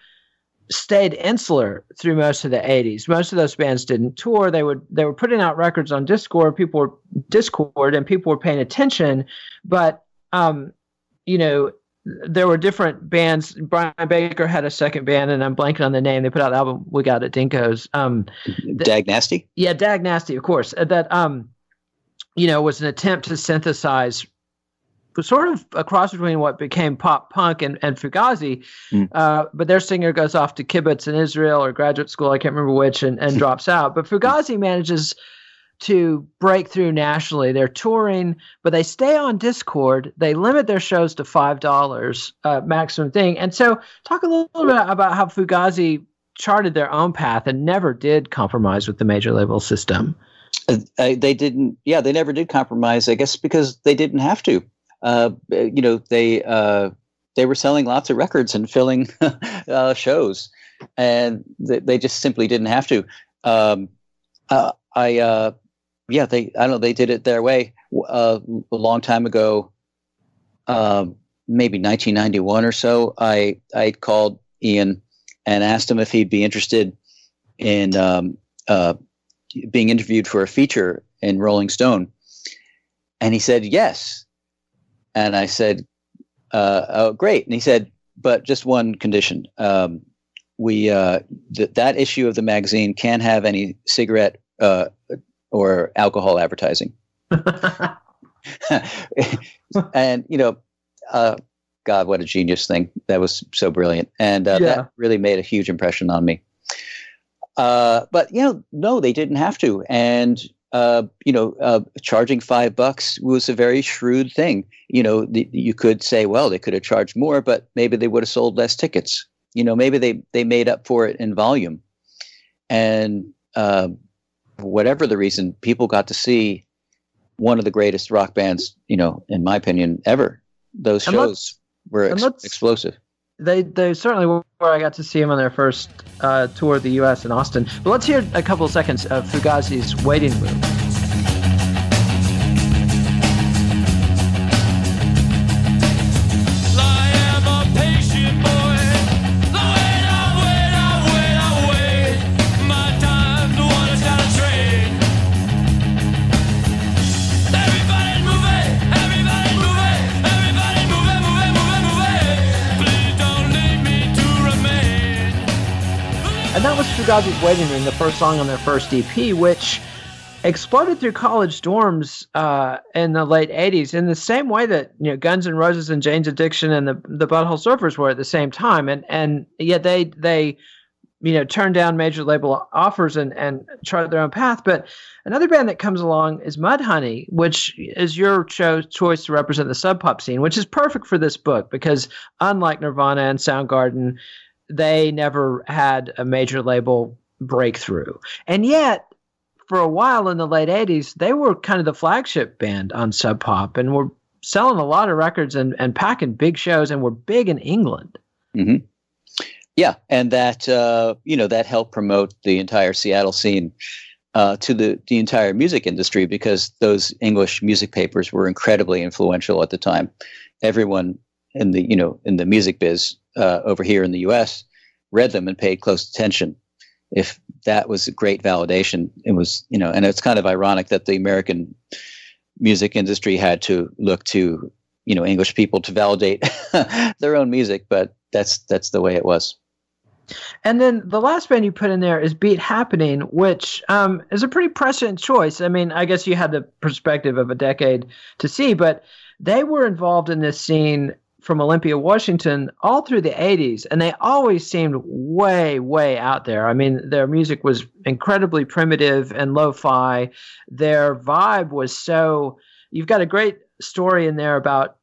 stayed insular through most of the 80s. Most of those bands didn't tour. They would they were putting out records on Dischord, People were Dischord and people were paying attention, but um, you know, there were different bands. Brian Baker had a second band, and I'm blanking on the name. They put out the album Wig Out at Denko's. Um, Dag Nasty. Yeah, Dag Nasty, of course. That um, you know, was an attempt to synthesize sort of a cross between what became pop punk and, and Fugazi. Mm. Uh, but their singer goes off to kibbutz in Israel or graduate school, I can't remember which, and, and drops out. But Fugazi manages to break through nationally. They're touring, but they stay on Dischord. They limit their shows to five dollars uh, maximum thing. And so, talk a little bit about how Fugazi charted their own path and never did compromise with the major label system. Uh, they didn't. Yeah, they never did compromise. I guess because they didn't have to uh, you know, they uh, they were selling lots of records and filling uh, shows, and they, they, just simply didn't have to. Um, uh, I uh, yeah, they I don't know they did it their way uh, a long time ago. Um, maybe 1991 or so. I I called Ian and asked him if he'd be interested in um, being interviewed for a feature in Rolling Stone, and he said yes and I said, uh, "Oh, great!" And he said, "But just one condition: um, we uh, th- that issue of the magazine can't have any cigarette uh, or alcohol advertising." and you know, uh, God, what a genius thing! That was so brilliant, and uh, yeah. that really made a huge impression on me. Uh, but you know, no, they didn't have to, and uh, you know, uh, charging five bucks was a very shrewd thing. You know, the, you could say, well, they could have charged more, but maybe they would have sold less tickets. You know, maybe they they made up for it in volume, and uh, whatever the reason, people got to see one of the greatest rock bands, you know, in my opinion, ever. Those shows were ex- explosive they they certainly were. where I got to see them on their first uh, tour of the U.S. in Austin. But let's hear a couple of seconds of Fugazi's "Waiting Room." Fugazi's Waiting Room, the first song on their first EP, which exploded through college dorms uh, in the late 80s in the same way that you know Guns N' Roses and Jane's Addiction and the the Butthole Surfers were at the same time and and yet they they you know turn down major label offers and and chart their own path. But another band that comes along is Mudhoney, which is your cho- choice to represent the sub pop scene, which is perfect for this book because unlike Nirvana and Soundgarden, they never had a major label breakthrough, and yet. For a while in the late 80s, they were kind of the flagship band on Sub Pop and were selling a lot of records and, and packing big shows and were big in England. Mm-hmm. Yeah, and that uh, you know that helped promote the entire Seattle scene uh, to the the entire music industry because those English music papers were incredibly influential at the time. Everyone in the you know in the music biz uh, over here in the U.S. read them and paid close attention. If that was a great validation, it was you know, and it's kind of ironic that the American music industry had to look to you know English people to validate their own music, but that's that's the way it was. And then the last band you put in there is Beat Happening, which um, is a pretty prescient choice. I mean, I guess you had the perspective of a decade to see, but they were involved in this scene from Olympia, Washington, all through the 80s, and they always seemed way, way out there. I mean, their music was incredibly primitive and lo fi. Their vibe was so. You've got a great story in there about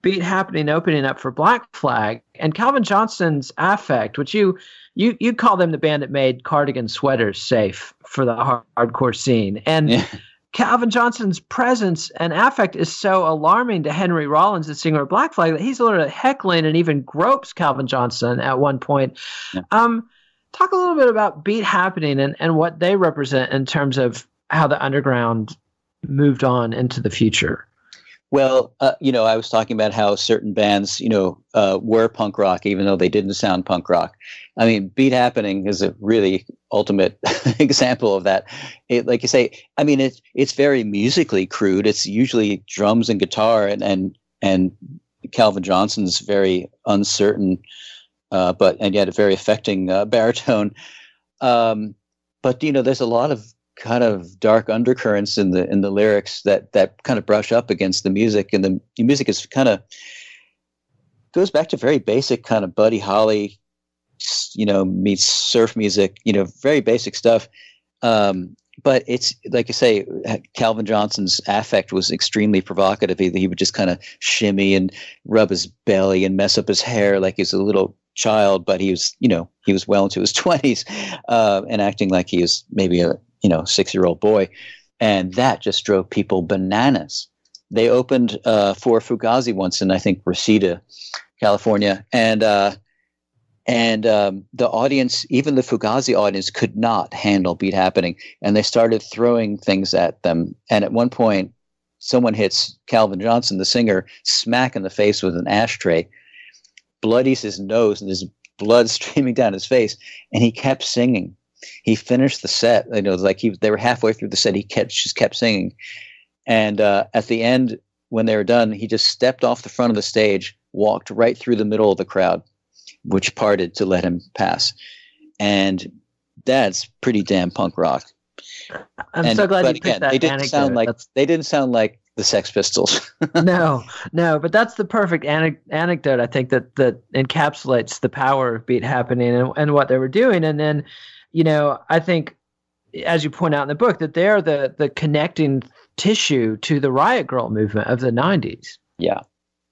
beat happening opening up for Black Flag and Calvin Johnson's Affect, which you you you call them the band that made cardigan sweaters safe for the hard, hardcore scene. And yeah. Calvin Johnson's presence and affect is so alarming to Henry Rollins, the singer of Black Flag, that he's literally heckling and even gropes Calvin Johnson at one point. Yeah. Um, talk a little bit about Beat Happening and, and what they represent in terms of how the underground moved on into the future. Well, uh, you know, I was talking about how certain bands, you know, uh, were punk rock, even though they didn't sound punk rock. I mean, Beat Happening is a really ultimate example of that. It, like you say, I mean, it's it's very musically crude. It's usually drums and guitar, and and and Calvin Johnson's very uncertain, uh, but and yet a very affecting uh, baritone. Um, but you know, there's a lot of kind of dark undercurrents in the in the lyrics that that kind of brush up against the music and the, the music is kind of goes back to very basic kind of buddy holly you know meets surf music you know very basic stuff um, but it's like I say, Calvin Johnson's affect was extremely provocative. He, he would just kind of shimmy and rub his belly and mess up his hair like he's a little child, but he was, you know, he was well into his twenties uh, and acting like he was maybe a you know six year old boy, and that just drove people bananas. They opened uh, for Fugazi once in I think Reseda, California, and uh, and um, the audience, even the Fugazi audience, could not handle Beat Happening, and they started throwing things at them. And at one point, someone hits Calvin Johnson, the singer, smack in the face with an ashtray, bloodies his nose, and there's blood streaming down his face, and he kept singing he finished the set. You know, like he they were halfway through the set. He kept just kept singing, and uh, at the end when they were done, he just stepped off the front of the stage, walked right through the middle of the crowd, which parted to let him pass, and that's pretty damn punk rock. I'm and, so glad you picked again, that they didn't anecdote. sound like that's... they didn't sound like the Sex Pistols. no, no, but that's the perfect ane- anecdote. I think that that encapsulates the power of beat happening and, and what they were doing. And then you know, I think, as you point out in the book, that they're the the connecting tissue to the riot grrrl movement of the '90s. Yeah.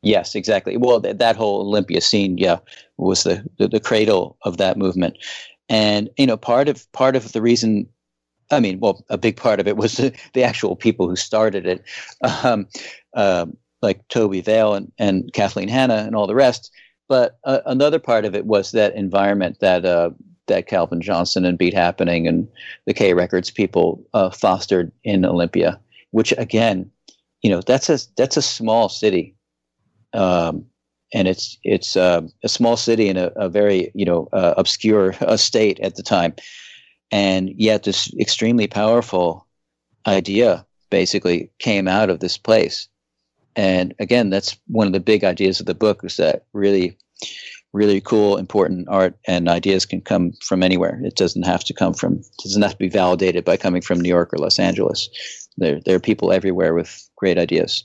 Yes, exactly. Well, th- that whole Olympia scene, yeah, was the, the the cradle of that movement, and you know, part of part of the reason I mean, well, a big part of it was the, the actual people who started it, um, uh, like Tobi Vail and, and Kathleen Hanna and all the rest. But uh, another part of it was that environment that uh, that Calvin Johnson and Beat Happening and the K Records people uh, fostered in Olympia, which again, you know, that's a that's a small city, um, and it's it's uh, a small city in a, a very you know uh, obscure uh, state at the time, and yet this extremely powerful idea basically came out of this place, and again, that's one of the big ideas of the book is that really really cool, important art and ideas can come from anywhere. It doesn't have to come from it doesn't have to be validated by coming from New York or Los Angeles. There there are people everywhere with great ideas.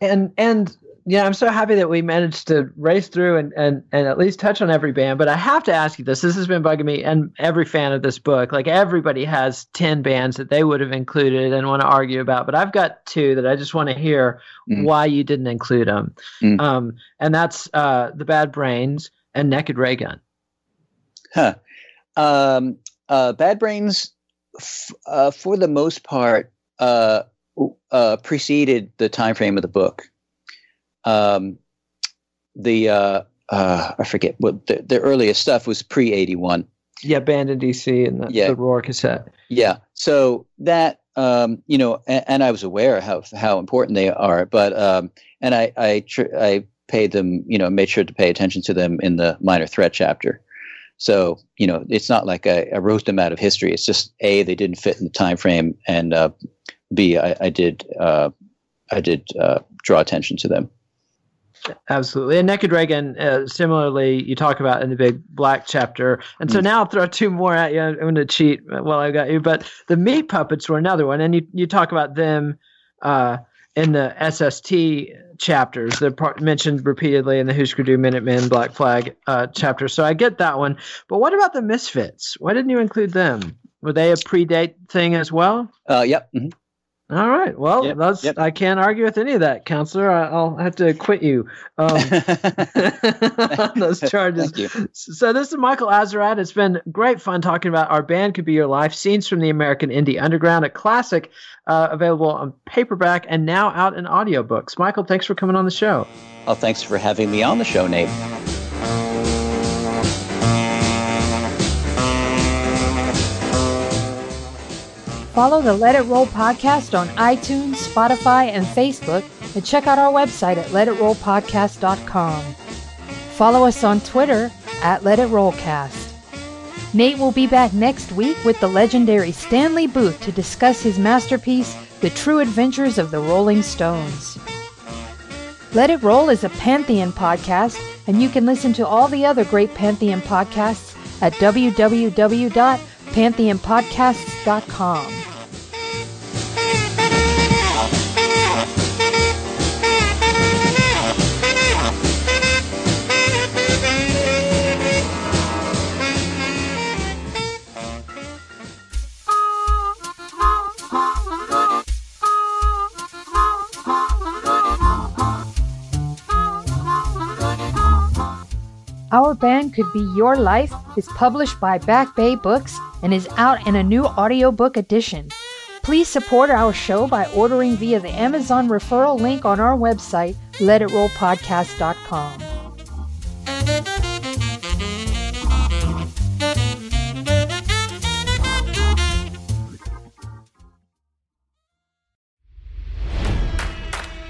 And and yeah, I'm so happy that we managed to race through and, and, and at least touch on every band. But I have to ask you this. This has been bugging me and every fan of this book. Like everybody has 10 bands that they would have included and want to argue about. But I've got two that I just want to hear mm. why you didn't include them. Mm. Um, and that's uh, The Bad Brains and Naked Raygun. Huh. Um, uh, Bad Brains, f- uh, for the most part, uh, uh, preceded the time frame of the book um, the uh, uh, I forget what the, the earliest stuff was pre eighty one. Yeah, Band in DC and the, yeah. the ROIR cassette. Yeah, so that um, you know, and, and, I was aware how how important they are, but um, and I I tr- I paid them, you know, made sure to pay attention to them in the minor threat chapter. So you know, it's not like I, I wrote them out of history. It's just a they didn't fit in the time frame, and uh, b I, I did uh, I did uh, draw attention to them. Absolutely. And Naked Raygun, uh, similarly, you talk about in the big black chapter. And so mm. now I'll throw two more at you. I'm going to cheat while I've got you. But the meat puppets were another one. And you, you talk about them uh, in the SST chapters. They're part, mentioned repeatedly in the Husker Du Minutemen Black Flag uh, chapter. So I get that one. But what about the Misfits? Why didn't you include them? Were they a predate thing as well? Uh, yep. Mm-hmm. All right. Well, yep, that's yep. I can't argue with any of that, counselor. I, will have to quit you um, on those charges. So this is Michael Azerrad. It's been great fun talking about our band could be your life scenes from the American indie underground, a classic uh, available on paperback and now out in audiobooks. Michael, thanks for coming on the show. Oh, thanks for having me on the show, Nate. Follow the Let It Roll podcast on iTunes, Spotify, and Facebook, and check out our website at letitrollpodcast.com. Follow us on Twitter at Let It Rollcast. Nate will be back next week with the legendary Stanley Booth to discuss his masterpiece, The True Adventures of the Rolling Stones. Let It Roll is a Pantheon podcast, and you can listen to all the other great Pantheon podcasts at www.pantheonpodcasts.com. Our Band Could Be Your Life is published by Back Bay Books and is out in a new audiobook edition. Please support our show by ordering via the Amazon referral link on our website, letitrollpodcast.com.